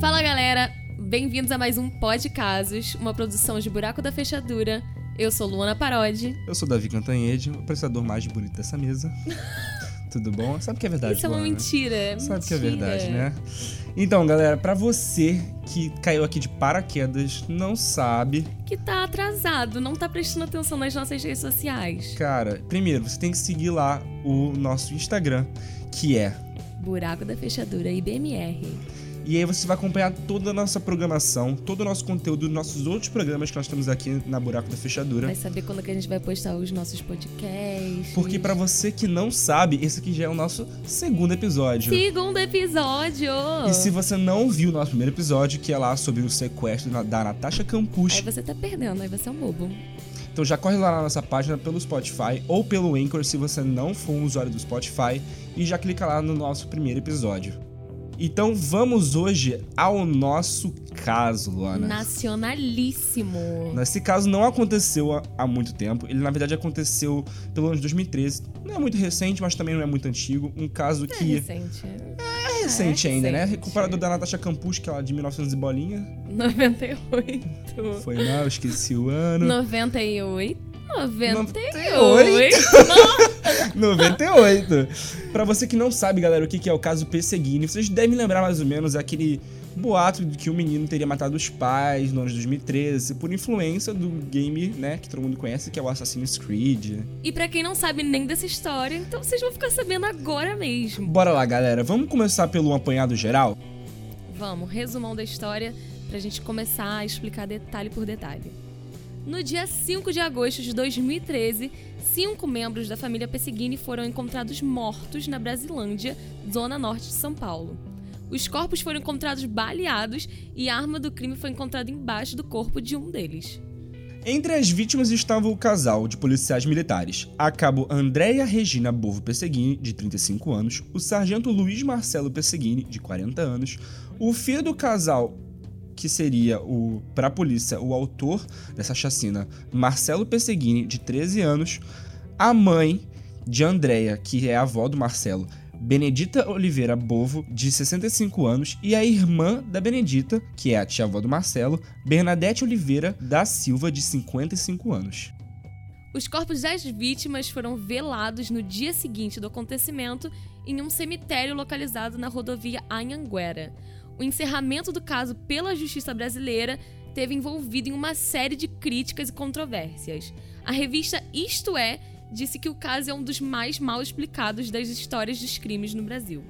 Fala galera, bem-vindos a mais um Pod Casos, uma produção de Buraco da Fechadura. Eu sou Luana Parodi. Eu sou Davi Cantanhede, o prestador mais bonito dessa mesa. Tudo bom? Sabe que é verdade, Isso é uma Luana? mentira. é Sabe que é mentira. verdade, né? Então, galera, pra você que caiu aqui de paraquedas, não sabe, Que tá atrasado, não tá prestando atenção nas nossas redes sociais. cara, primeiro você tem que seguir lá o nosso Instagram, que é. Buraco da Fechadura IBMR. E aí você vai acompanhar toda a nossa programação, todo o nosso conteúdo dos nossos outros programas que nós temos aqui na Buraco da Fechadura. Vai saber quando que a gente vai postar os nossos podcasts. Porque pra você que não sabe, esse aqui já é o nosso segundo episódio. Segundo episódio! E se você não viu o nosso primeiro episódio, que é lá sobre o sequestro da Natasha Campus, Aí você tá perdendo, aí você é um bobo. então já corre lá na nossa página pelo Spotify ou pelo Anchor se você não for um usuário do Spotify e já clica lá no nosso primeiro episódio. Então vamos hoje ao nosso caso, Luana. Nacionalíssimo. Esse caso não aconteceu há, muito tempo. Ele, na verdade, aconteceu pelo ano de 2013. Não é muito recente, mas também não é muito antigo. Um caso É que recente. é recente é ainda, né? recente. Comparado da Natasha Campus, que é lá de 1900 e bolinha. 98. Foi mal, esqueci o ano. 98. 98. 98. Pra você que não sabe, galera, o que é o caso Perseguini, vocês devem lembrar mais ou menos aquele boato de que o menino teria matado os pais no ano de 2013 por influência do game, né, que todo mundo conhece, que é o Assassin's Creed. E pra quem não sabe nem dessa história, então vocês vão ficar sabendo agora mesmo. Bora lá, galera. Vamos começar pelo apanhado geral? Vamos, resumão da história pra gente começar a explicar detalhe por detalhe. No dia 5 de agosto de 2013, cinco membros da família Pessigini foram encontrados mortos na Brasilândia, zona norte de São Paulo. Os corpos foram encontrados baleados e a arma do crime foi encontrada embaixo do corpo de um deles. Entre as vítimas estava o casal de policiais militares, a cabo Andréia Regina Bovo Perseguini, de 35 anos, o sargento Luiz Marcelo Perseguini, de 40 anos, o filho do casal, que seria o para a polícia o autor dessa chacina, Marcelo Perseguini, de 13 anos, a mãe de Andréia, que é a avó do Marcelo, Benedita Oliveira Bovo, de 65 anos, e a irmã da Benedita, que é a tia-avó do Marcelo, Bernadette Oliveira da Silva, de 55 anos. Os corpos das vítimas foram velados no dia seguinte do acontecimento em um cemitério localizado na rodovia Anhanguera. O encerramento do caso pela justiça brasileira teve envolvido em uma série de críticas e controvérsias. A revista Isto É disse que o caso é um dos mais mal explicados das histórias dos crimes no Brasil.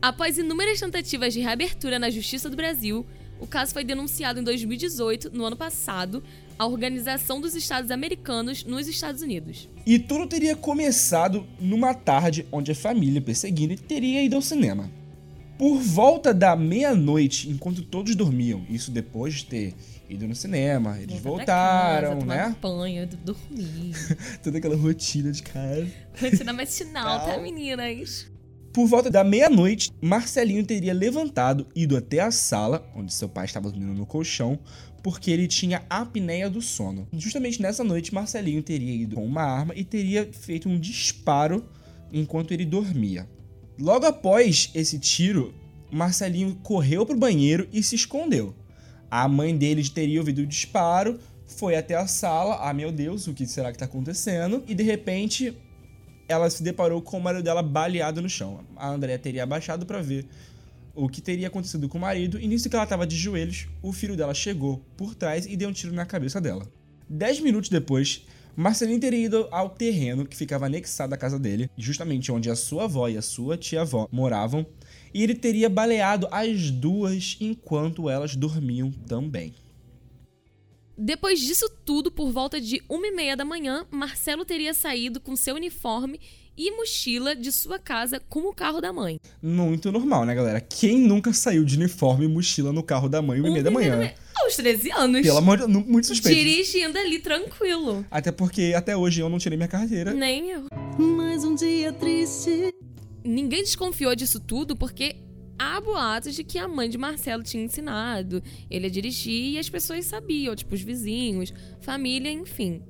Após inúmeras tentativas de reabertura na Justiça do Brasil, o caso foi denunciado em 2018, no ano passado, à Organização dos Estados Americanos nos Estados Unidos. E tudo teria começado numa tarde onde a família Perseguini teria ido ao cinema. Por volta da meia-noite, enquanto todos dormiam, isso depois de ter ido no cinema, eles Voltar pra voltaram, casa, né? banho, dormir. Toda aquela rotina de casa. Rotina matinal, tá, meninas? Por volta da meia-noite, Marcelinho teria levantado, ido até a sala, onde seu pai estava dormindo no colchão, porque ele tinha apneia do sono. Justamente nessa noite, Marcelinho teria ido com uma arma e teria feito um disparo enquanto ele dormia. Logo após esse tiro, Marcelinho correu pro banheiro e se escondeu. A mãe dele teria ouvido o disparo, foi até a sala, ah meu Deus, o que será que tá acontecendo? E de repente ela se deparou com o marido dela baleado no chão. A Andrea teria abaixado para ver o que teria acontecido com o marido, e nisso que ela estava de joelhos, o filho dela chegou por trás e deu um tiro na cabeça dela. Dez minutos depois, Marcelinho teria ido ao terreno que ficava anexado à casa dele, justamente onde a sua avó e a sua tia-avó moravam, e ele teria baleado as duas enquanto elas dormiam também. Depois disso tudo, por volta de uma e meia da manhã, Marcelo teria saído com seu uniforme e mochila de sua casa com o carro da mãe. Muito normal, né, galera? Quem nunca saiu de uniforme e mochila no carro da mãe uma e meia da manhã? Aos 13 anos. Pelo amor de Deus, muito suspeito. Dirigindo ali tranquilo. Até porque até hoje eu não tirei minha carteira. Nem eu. Mais um dia triste. Ninguém desconfiou disso tudo porque há boatos de que a mãe de Marcelo tinha ensinado ele a dirigir e as pessoas sabiam, tipo os vizinhos, família, enfim.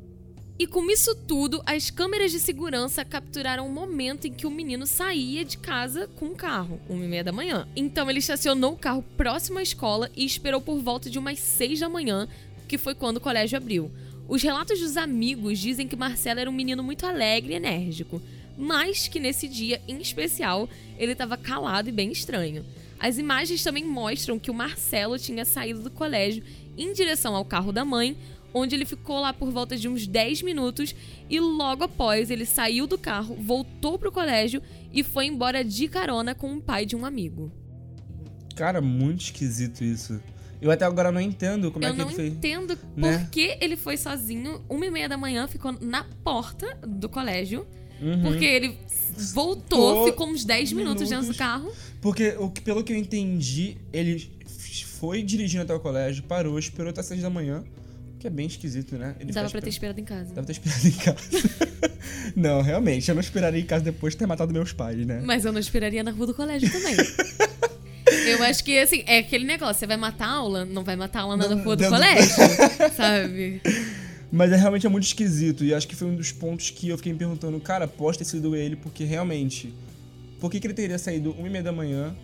E com isso tudo, as câmeras de segurança capturaram o momento em que o menino saía de casa com um carro, uma e meia da manhã. Então ele estacionou o carro próximo à escola e esperou por volta de umas seis da manhã, que foi quando o colégio abriu. Os relatos dos amigos dizem que Marcelo era um menino muito alegre e enérgico, mas que nesse dia em especial ele estava calado e bem estranho. As imagens também mostram que o Marcelo tinha saído do colégio em direção ao carro da mãe, onde ele ficou lá por volta de uns 10 minutos e logo após ele saiu do carro, voltou pro colégio e foi embora de carona com o pai de um amigo. Cara, muito esquisito isso. Eu até agora não entendo como Eu é que não ele foi. entendo né? por que ele foi sozinho, uma e meia da manhã, ficou na porta do colégio, Uhum. porque ele voltou, Tô- ficou uns 10 minutos, dentro do minutos. carro. Porque, o que- pelo que eu entendi, ele foi dirigindo até o colégio, parou, esperou até 6 da manhã. Que é bem esquisito, né? Ele Dava pra ter pra- esperado em casa. Dava ter esperado em casa. não, realmente, eu não esperaria em casa depois de ter matado meus pais, né? Mas eu não esperaria na rua do colégio também. Eu acho que, assim, é aquele negócio. Você vai matar a aula, não vai matar a aula na Não, rua do colégio, sabe? Mas é realmente é muito esquisito. E acho que foi um dos pontos que eu fiquei me perguntando, cara, pode ter sido ele, porque realmente. Por que, que ele teria saído uma e meia da manhã?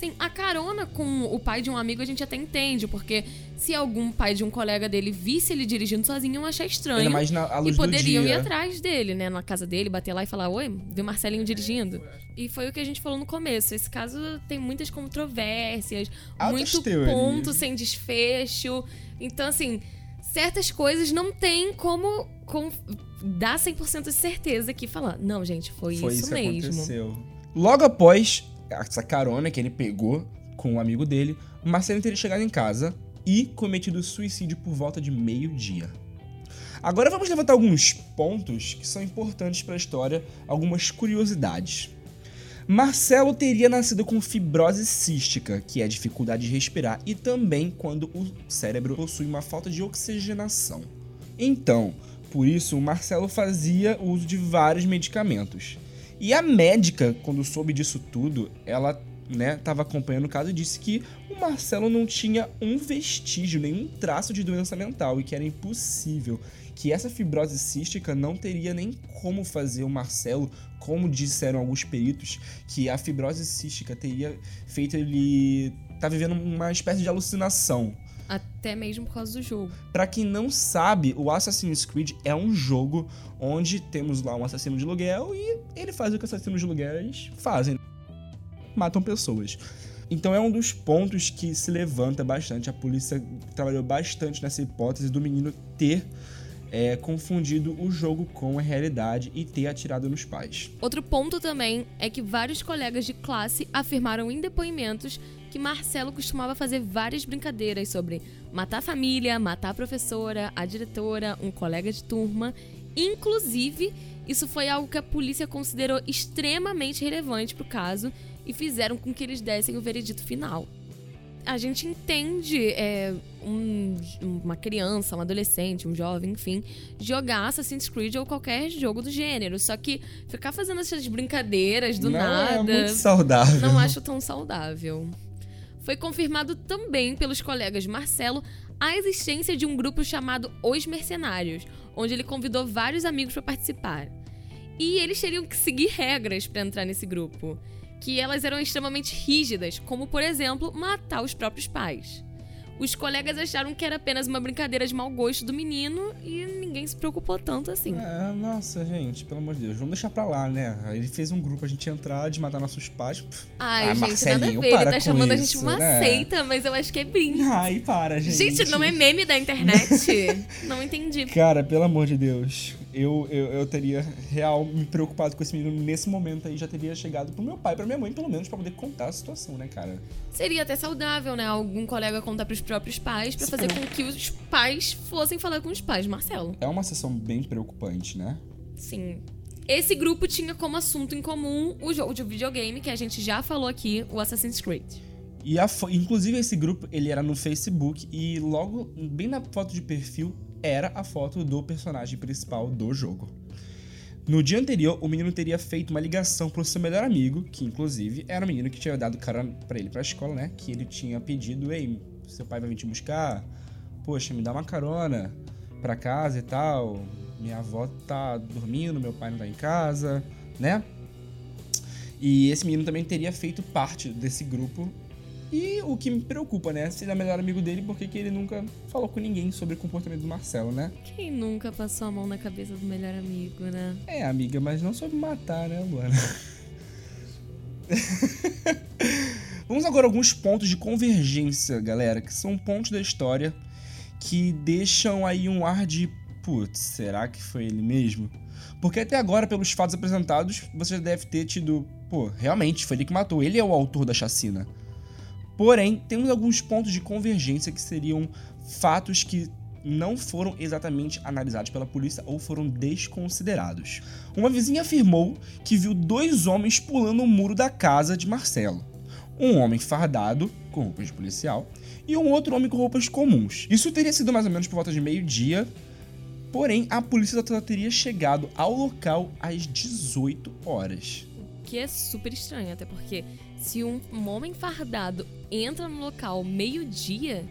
Sim, a carona com o pai de um amigo a gente até entende, porque se algum pai de um colega dele visse ele dirigindo sozinho, iam achar estranho. Ainda mais na à E luz poderiam ir atrás dele, né? Na casa dele, bater lá e falar: Oi, viu Marcelinho dirigindo? E foi o que a gente falou no começo. Esse caso tem muitas controvérsias, Altas muito teorias. ponto sem desfecho. Então, assim, certas coisas não tem como, com- dar 100% de certeza aqui falar: Não, gente, foi, Foi isso, isso que mesmo. aconteceu. Logo após essa carona que ele pegou com um amigo dele, Marcelo teria chegado em casa e cometido suicídio por volta de meio-dia. Agora vamos levantar alguns pontos que são importantes para a história, algumas curiosidades. Marcelo teria nascido com fibrose cística, que é a dificuldade de respirar, e também quando o cérebro possui uma falta de oxigenação. Então, por isso, o Marcelo fazia uso de vários medicamentos. E a médica, quando soube disso tudo, ela né, tava acompanhando o caso e disse que o Marcelo não tinha um vestígio, nenhum traço de doença mental e que era impossível, que essa fibrose cística não teria nem como fazer o Marcelo, como disseram alguns peritos, que a fibrose cística teria feito ele tá vivendo uma espécie de alucinação. Até mesmo por causa do jogo. Pra quem não sabe, o Assassin's Creed é um jogo onde temos lá um assassino de aluguel e ele faz o que assassinos de aluguéis fazem. Matam pessoas. Então é um dos pontos que se levanta bastante. A polícia trabalhou bastante nessa hipótese do menino ter é, confundido o jogo com a realidade e ter atirado nos pais. Outro ponto também é que vários colegas de classe afirmaram em depoimentos que Marcelo costumava fazer várias brincadeiras sobre matar a família, matar a professora, a diretora, um colega de turma. Inclusive, isso foi algo que a polícia considerou extremamente relevante pro caso e fizeram com que eles dessem o veredito final. A gente entende é, um- uma criança, um adolescente, um jovem, enfim, jogar Assassin's Creed ou qualquer jogo do gênero. Só que ficar fazendo essas brincadeiras do não nada. é muito saudável. Não acho tão saudável. Foi confirmado também pelos colegas Marcelo a existência de um grupo chamado Os Mercenários, onde ele convidou vários amigos para participar. E eles teriam que seguir regras para entrar nesse grupo, que elas eram extremamente rígidas, como por exemplo, matar os próprios pais. Os colegas acharam que era apenas uma brincadeira de mau gosto do menino e ninguém se preocupou tanto assim. É, nossa, gente, pelo amor de Deus, vamos deixar pra lá, né? Ele fez um grupo a gente entrar de matar nossos pais. Ai, Ah, gente, nada a Marcelinho, ver. Ele tá chamando a gente isso, uma né? seita, mas eu acho que é brinco. Ai, para, gente. Gente, não é meme da internet. não entendi. Cara, pelo amor de Deus, eu, eu, eu teria real me preocupado com esse menino nesse momento aí, já teria chegado pro meu pai, pra minha mãe, pelo menos, pra poder contar a situação, né, cara? Seria até saudável, né? Algum colega contar pros próprios pais pra Se fazer com que os pais fossem falar com os pais, Marcelo. É uma sessão bem preocupante, né? Sim. Esse grupo tinha como assunto em comum o jogo de videogame, que a gente já falou aqui, o Assassin's Creed. E a inclusive esse grupo, ele era no Facebook e logo, bem na foto de perfil, era a foto do personagem principal do jogo. No dia anterior, o menino teria feito uma ligação pro seu melhor amigo, que inclusive era o menino que tinha dado carona pra ele pra escola, né? Que ele tinha pedido, ei, seu pai vai vir te buscar? Poxa, me dá uma carona pra casa e tal. minha avó tá dormindo, meu pai não tá em casa, né? E esse menino também teria feito parte desse grupo. E o que me preocupa, né? Se ele é o melhor amigo dele, por que, que ele nunca falou com ninguém sobre o comportamento do Marcelo, né? Quem nunca passou a mão na cabeça do melhor amigo, né? É, amiga, mas não sobre matar, né, Luana? Vamos agora a alguns pontos de convergência, galera, que são pontos da história que deixam aí um ar de putz, será que foi ele mesmo? Porque até agora, pelos fatos apresentados, você deve ter tido, pô, realmente foi ele que matou, ele é o autor da chacina. Porém, temos alguns pontos de convergência que seriam fatos que não foram exatamente analisados pela polícia ou foram desconsiderados. Uma vizinha afirmou que viu dois homens pulando o muro da casa de Marcelo. Um homem fardado, com roupas de policial, e um outro homem com roupas comuns. Isso teria sido mais ou menos por volta de meio-dia, porém a polícia só teria chegado ao local às 18 horas. Que é super estranho, até porque se um, um homem fardado entra no local meio-dia,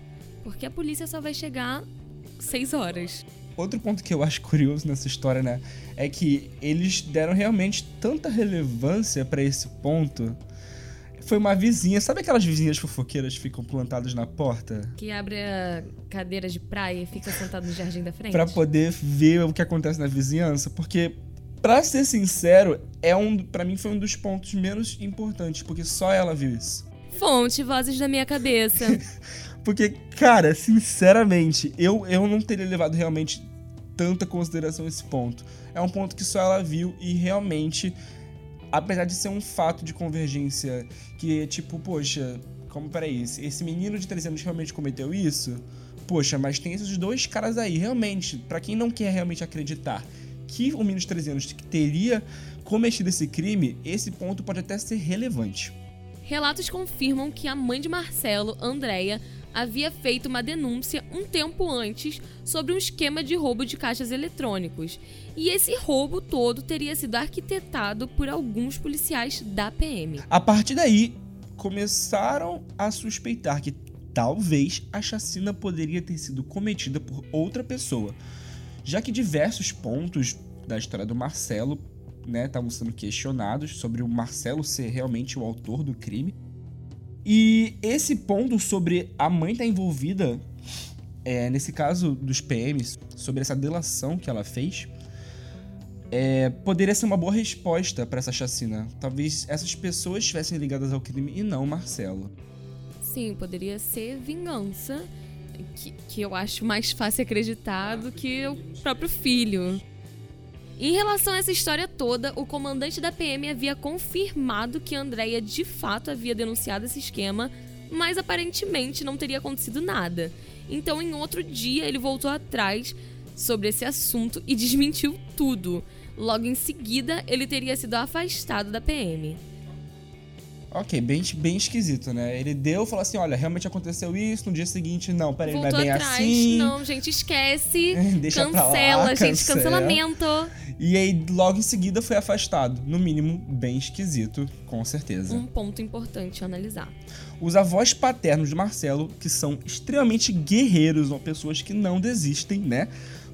por que a polícia só vai chegar 6 horas? Outro ponto que eu acho curioso nessa história, né, é que eles deram realmente tanta relevância para esse ponto. Foi uma vizinha, sabe aquelas vizinhas fofoqueiras que ficam plantadas na porta? Que abre a cadeira de praia e fica sentado no jardim da frente? Pra poder ver o que acontece na vizinhança, porque Pra ser sincero, é um, para mim foi um dos pontos menos importantes, porque só ela viu isso. Fonte, vozes da minha cabeça. porque, cara, sinceramente, eu, eu não teria levado realmente tanta consideração esse ponto. É um ponto que só ela viu e realmente, apesar de ser um fato de convergência que é tipo, poxa, como peraí, esse menino de 13 anos realmente cometeu isso? Poxa, mas tem esses dois caras aí, realmente, para quem não quer realmente acreditar que o menino de 13 anos teria cometido esse crime, esse ponto pode até ser relevante. Relatos confirmam que a mãe de Marcelo, Andréia, havia feito uma denúncia um tempo antes sobre um esquema de roubo de caixas eletrônicos. E esse roubo todo teria sido arquitetado por alguns policiais da PM. A partir daí, começaram a suspeitar que talvez a chacina poderia ter sido cometida por outra pessoa já que diversos pontos da história do Marcelo né, estavam sendo questionados sobre o Marcelo ser realmente o autor do crime. E esse ponto sobre a mãe estar tá envolvida, é, nesse caso dos PMs, sobre essa delação que ela fez, é, poderia ser uma boa resposta para essa chacina. Talvez essas pessoas estivessem ligadas ao crime e não Marcelo. Sim, poderia ser vingança que, que eu acho mais fácil acreditar do que o próprio filho. Em relação a essa história toda, o comandante da PM havia confirmado que Andrea de fato havia denunciado esse esquema, mas aparentemente não teria acontecido nada. Então, em outro dia, ele voltou atrás sobre esse assunto e desmentiu tudo. Logo em seguida, ele teria sido afastado da PM. Ok, bem, bem esquisito, né? Ele deu, falou assim: olha, realmente aconteceu isso, no dia seguinte, não, peraí, não é bem atrás, assim. Não, gente, esquece. Deixa cancela, lá, gente, cancela. cancelamento. E aí, logo em seguida, foi afastado. No mínimo, bem esquisito, com certeza. Um ponto importante a analisar. Os avós paternos de Marcelo, que são extremamente guerreiros, ou pessoas que não desistem, né?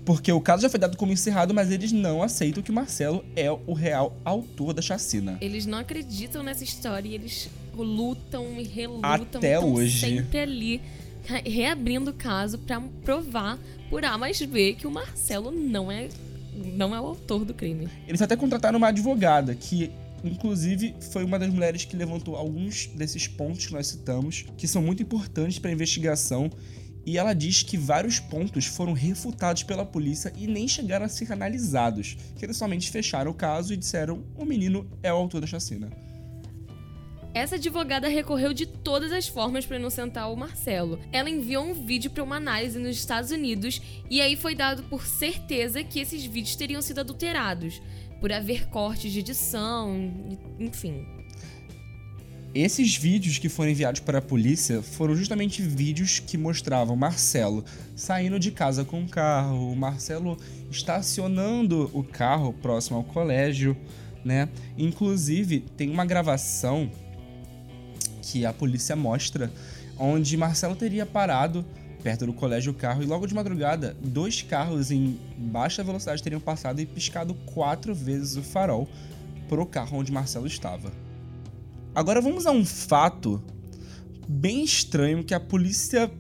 Porque o caso já foi dado como encerrado, mas eles não aceitam que Marcelo é o real autor da chacina. Eles não acreditam nessa história e eles lutam e relutam. Até hoje. sempre ali reabrindo o caso para provar por A mais B que o Marcelo não é não é o autor do crime. Eles até contrataram uma advogada que inclusive foi uma das mulheres que levantou alguns desses pontos que nós citamos, que são muito importantes para a investigação e ela diz que vários pontos foram refutados pela polícia e nem chegaram a ser analisados, que eles somente fecharam o caso e disseram o menino é o autor da chacina. Essa advogada recorreu de todas as formas para inocentar o Marcelo. Ela enviou um vídeo para uma análise nos Estados Unidos e aí foi dado por certeza que esses vídeos teriam sido adulterados, por haver cortes de edição, enfim. Esses vídeos que foram enviados para a polícia foram justamente vídeos que mostravam Marcelo saindo de casa com o carro, Marcelo estacionando o carro próximo ao colégio, né? Inclusive, tem uma gravação que a polícia mostra onde Marcelo teria parado perto do colégio o carro e logo de madrugada, dois carros em baixa velocidade teriam passado e piscado quatro vezes o farol pro carro onde Marcelo estava. Agora vamos a um fato bem estranho que a polícia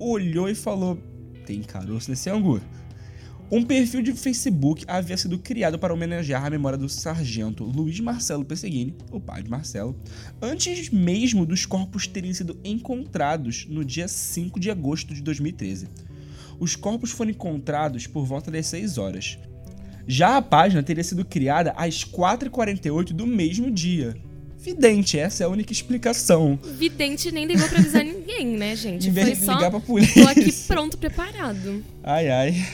olhou e falou: tem caroço nesse angu. Um perfil de Facebook havia sido criado para homenagear a memória do sargento Luiz Marcelo Pesseguini, o pai de Marcelo, antes mesmo dos corpos terem sido encontrados no dia 5 de agosto de 2013. Os corpos foram encontrados por volta das 6 horas. Já a página teria sido criada às 4h48 do mesmo dia. Vidente, essa é a única explicação. Vidente nem ligou pra avisar ninguém, né, gente? Em vez Foi de só. ligar pra polícia. Tô aqui pronto, preparado. Ai, ai.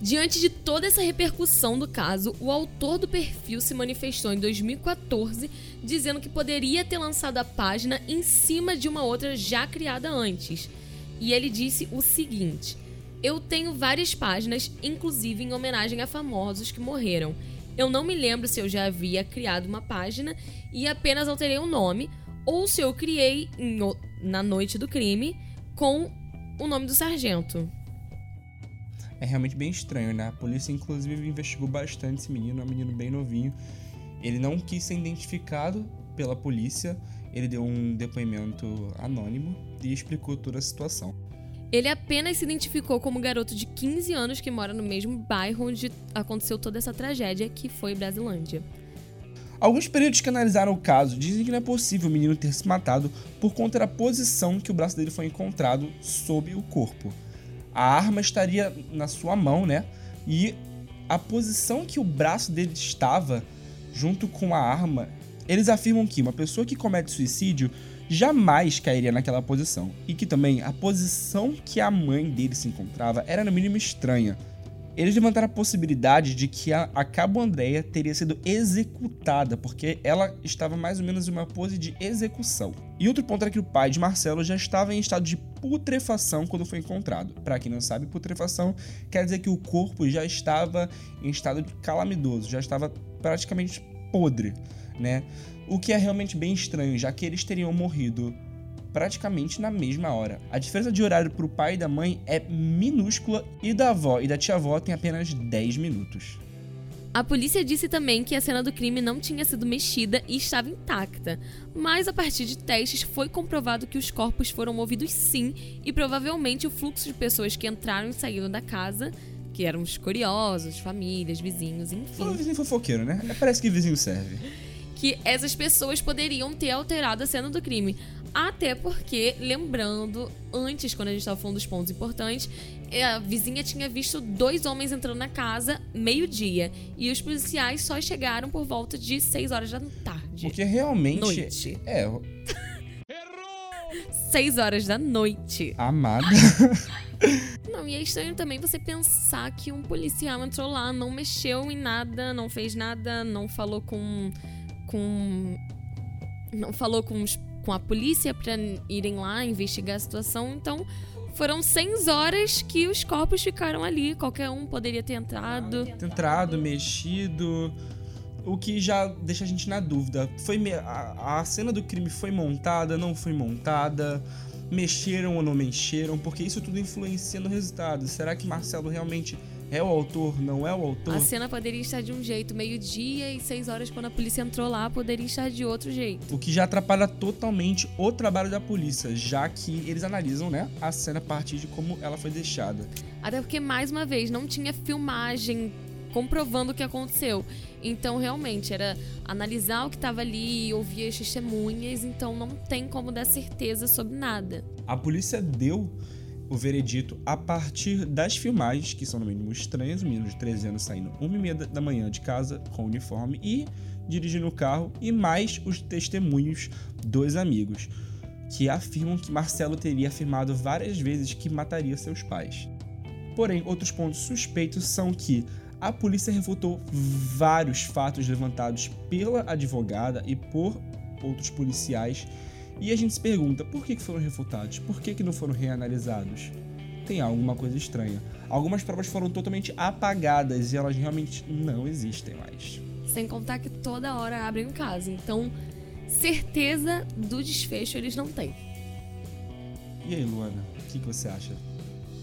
Diante de toda essa repercussão do caso, o autor do perfil se manifestou em 2014 dizendo que poderia ter lançado a página em cima de uma outra já criada antes. E ele disse o seguinte: Eu tenho várias páginas, inclusive em homenagem a famosos que morreram. Eu não me lembro se eu já havia criado uma página e apenas alterei o nome, ou se eu criei em na noite do crime com o nome do sargento. É realmente bem estranho, né? A polícia, inclusive, investigou bastante esse menino, é um menino bem novinho. Ele não quis ser identificado pela polícia, ele deu um depoimento anônimo e explicou toda a situação. Ele apenas se identificou como garoto de 15 anos que mora no mesmo bairro onde aconteceu toda essa tragédia, que foi Brasilândia. Alguns peritos que analisaram o caso dizem que não é possível o menino ter se matado por conta da posição que o braço dele foi encontrado sob o corpo. A arma estaria na sua mão, né? E a posição que o braço dele estava junto com a arma, eles afirmam que uma pessoa que comete suicídio jamais cairia naquela posição. E que também a posição que a mãe dele se encontrava era no mínimo estranha. Eles levantaram a possibilidade de que a, a Cabo Andréia teria sido executada, porque ela estava mais ou menos em uma pose de execução. E outro ponto era que o pai de Marcelo já estava em estado de putrefação quando foi encontrado. Para quem não sabe, putrefação quer dizer que o corpo já estava em estado calamidoso, já estava praticamente podre, né? O que é realmente bem estranho, já que eles teriam morrido praticamente na mesma hora. A diferença de horário pro pai e da mãe é minúscula e da avó e da tia-avó tem apenas 10 minutos. A polícia disse também que a cena do crime não tinha sido mexida e estava intacta, mas a partir de testes foi comprovado que os corpos foram movidos sim e provavelmente o fluxo de pessoas que entraram e saíram da casa, que eram os curiosos, famílias, vizinhos, Foi um enfim, vizinho fofoqueiro, né? Parece que vizinho serve. Que essas pessoas poderiam ter alterado a cena do crime. Até porque, lembrando, antes, quando a gente estava falando dos pontos importantes, é, a vizinha tinha visto dois homens entrando na casa meio-dia. E os policiais só chegaram por volta de 6 horas da tarde. Porque realmente. Noite. É, 6 horas da noite. amada. Não, e é estranho também você pensar que um policial entrou lá, não mexeu em nada, não fez nada, não falou com. Com. não falou com, os- com a polícia pra irem lá investigar a situação. Então, foram 6 horas que os corpos ficaram ali. Qualquer um poderia ter entrado. entrado, mexido. O que já deixa a gente na dúvida. Foi me- a, a cena do crime foi montada, não foi montada? Mexeram ou não mexeram? Porque isso tudo influencia no resultado. Será que Marcelo realmente é o autor, não é o autor? A cena poderia estar de um jeito, meio-dia e 6 horas quando a polícia entrou lá, poderia estar de outro jeito. O que já atrapalha totalmente o trabalho da polícia, já que eles analisam, né, a cena a partir de como ela foi deixada. Até porque, mais uma vez, não tinha filmagem comprovando o que aconteceu. Então, realmente, era analisar o que estava ali e ouvir as testemunhas. Então, não tem como dar certeza sobre nada. A polícia deu o veredito a partir das filmagens, que são no mínimo estranhas, o menino de 13 anos saindo 1 e meia da manhã de casa com uniforme e dirigindo o carro, e mais os testemunhos dos amigos, que afirmam que Marcelo teria afirmado várias vezes que mataria seus pais. Porém, outros pontos suspeitos são que a polícia refutou vários fatos levantados pela advogada e por outros policiais e a gente se pergunta por que, foram refutados, por que, não foram reanalisados. Tem alguma coisa estranha. Algumas provas foram totalmente apagadas e elas realmente não existem mais. Sem contar que toda hora abrem um caso. Então, certeza do desfecho eles não têm. E aí, Luana? que, que você acha?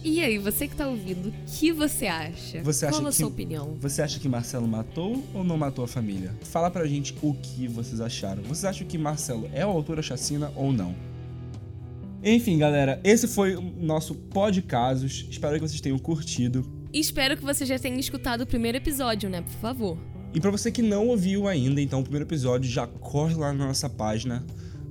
E aí, você que tá ouvindo, o que você acha? Você acha Qual a que- sua opinião? Você acha que Marcelo matou ou não matou a família? Fala pra gente o que vocês acharam. Vocês acham que Marcelo é o autor da chacina ou não? Enfim, galera, esse foi o nosso pod casos. Espero que vocês tenham curtido. Espero que você já tenha escutado o primeiro episódio, né? Por favor. E pra você que não ouviu ainda, então o primeiro episódio já corre lá na nossa página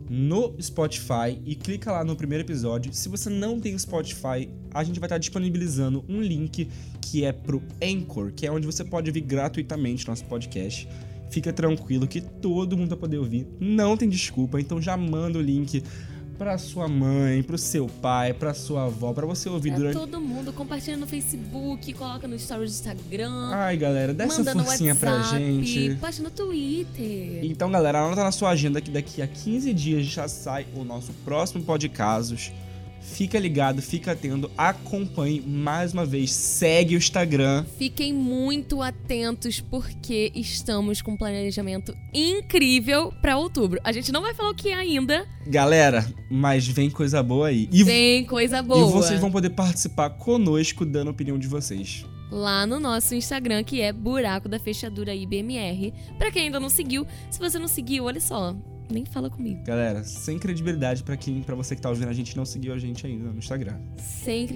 no Spotify e clica lá no primeiro episódio. Se você não tem o Spotify, a gente vai estar disponibilizando um link que é pro Anchor, que é onde você pode ouvir gratuitamente nosso podcast. Fica tranquilo que todo mundo vai poder ouvir, não tem desculpa, então já manda o link pra sua mãe, pro seu pai, pra sua avó, pra você ouvir Pra durante todo mundo, compartilha no Facebook, coloca no stories do Instagram, Ai, galera, dá essa forcinha WhatsApp, pra gente. posta no Twitter. Então, galera, anota na sua agenda que daqui a 15 dias já sai o nosso próximo podcasts. Fica ligado, fica atento, acompanhe mais uma vez, segue o Instagram. Fiquem muito atentos porque estamos com um planejamento incrível pra outubro. A gente não vai falar o que é ainda, Galera, mas vem coisa boa aí. E, tem coisa e boa. vocês vão poder participar conosco dando a opinião de vocês. Lá no nosso Instagram, que é Buraco da Fechadura IBMR. Pra quem ainda não seguiu, se você não seguiu, olha só, nem fala comigo. Galera, sem credibilidade pra quem, para você que tá ouvindo a gente não seguiu a gente ainda no Instagram. Sem,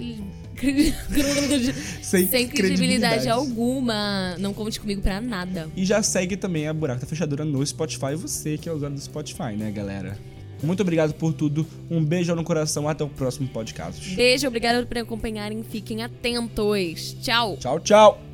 cri- Sem, sem credibilidade alguma. Não conte comigo pra nada. E já segue também a Buraco da Fechadura no Spotify, você que é usuário do Spotify, né, galera? Muito obrigado por tudo, um beijo no coração, até o próximo podcast. Beijo, obrigada por acompanharem. Fiquem atentos. Tchau. Tchau, tchau!